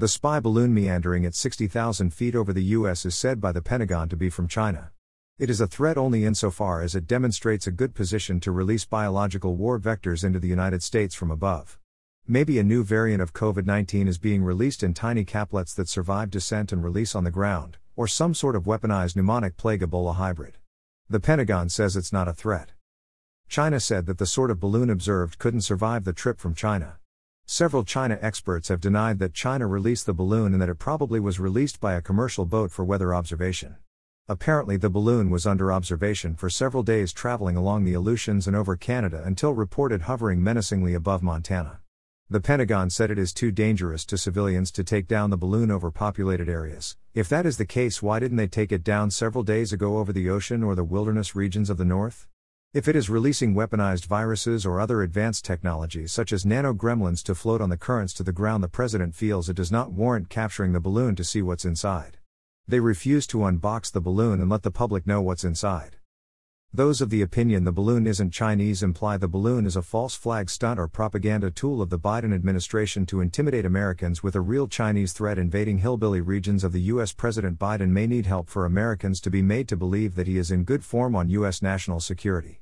The spy balloon meandering at 60,000 feet over the U.S. is said by the Pentagon to be from China. It is a threat only insofar as it demonstrates a good position to release biological war vectors into the United States from above. Maybe a new variant of COVID 19 is being released in tiny caplets that survive descent and release on the ground, or some sort of weaponized pneumonic plague Ebola hybrid. The Pentagon says it's not a threat. China said that the sort of balloon observed couldn't survive the trip from China. Several China experts have denied that China released the balloon and that it probably was released by a commercial boat for weather observation. Apparently, the balloon was under observation for several days traveling along the Aleutians and over Canada until reported hovering menacingly above Montana. The Pentagon said it is too dangerous to civilians to take down the balloon over populated areas. If that is the case, why didn't they take it down several days ago over the ocean or the wilderness regions of the North? If it is releasing weaponized viruses or other advanced technologies such as nano gremlins to float on the currents to the ground, the president feels it does not warrant capturing the balloon to see what's inside. They refuse to unbox the balloon and let the public know what's inside. Those of the opinion the balloon isn't Chinese imply the balloon is a false flag stunt or propaganda tool of the Biden administration to intimidate Americans with a real Chinese threat invading hillbilly regions of the U.S. President Biden may need help for Americans to be made to believe that he is in good form on U.S. national security.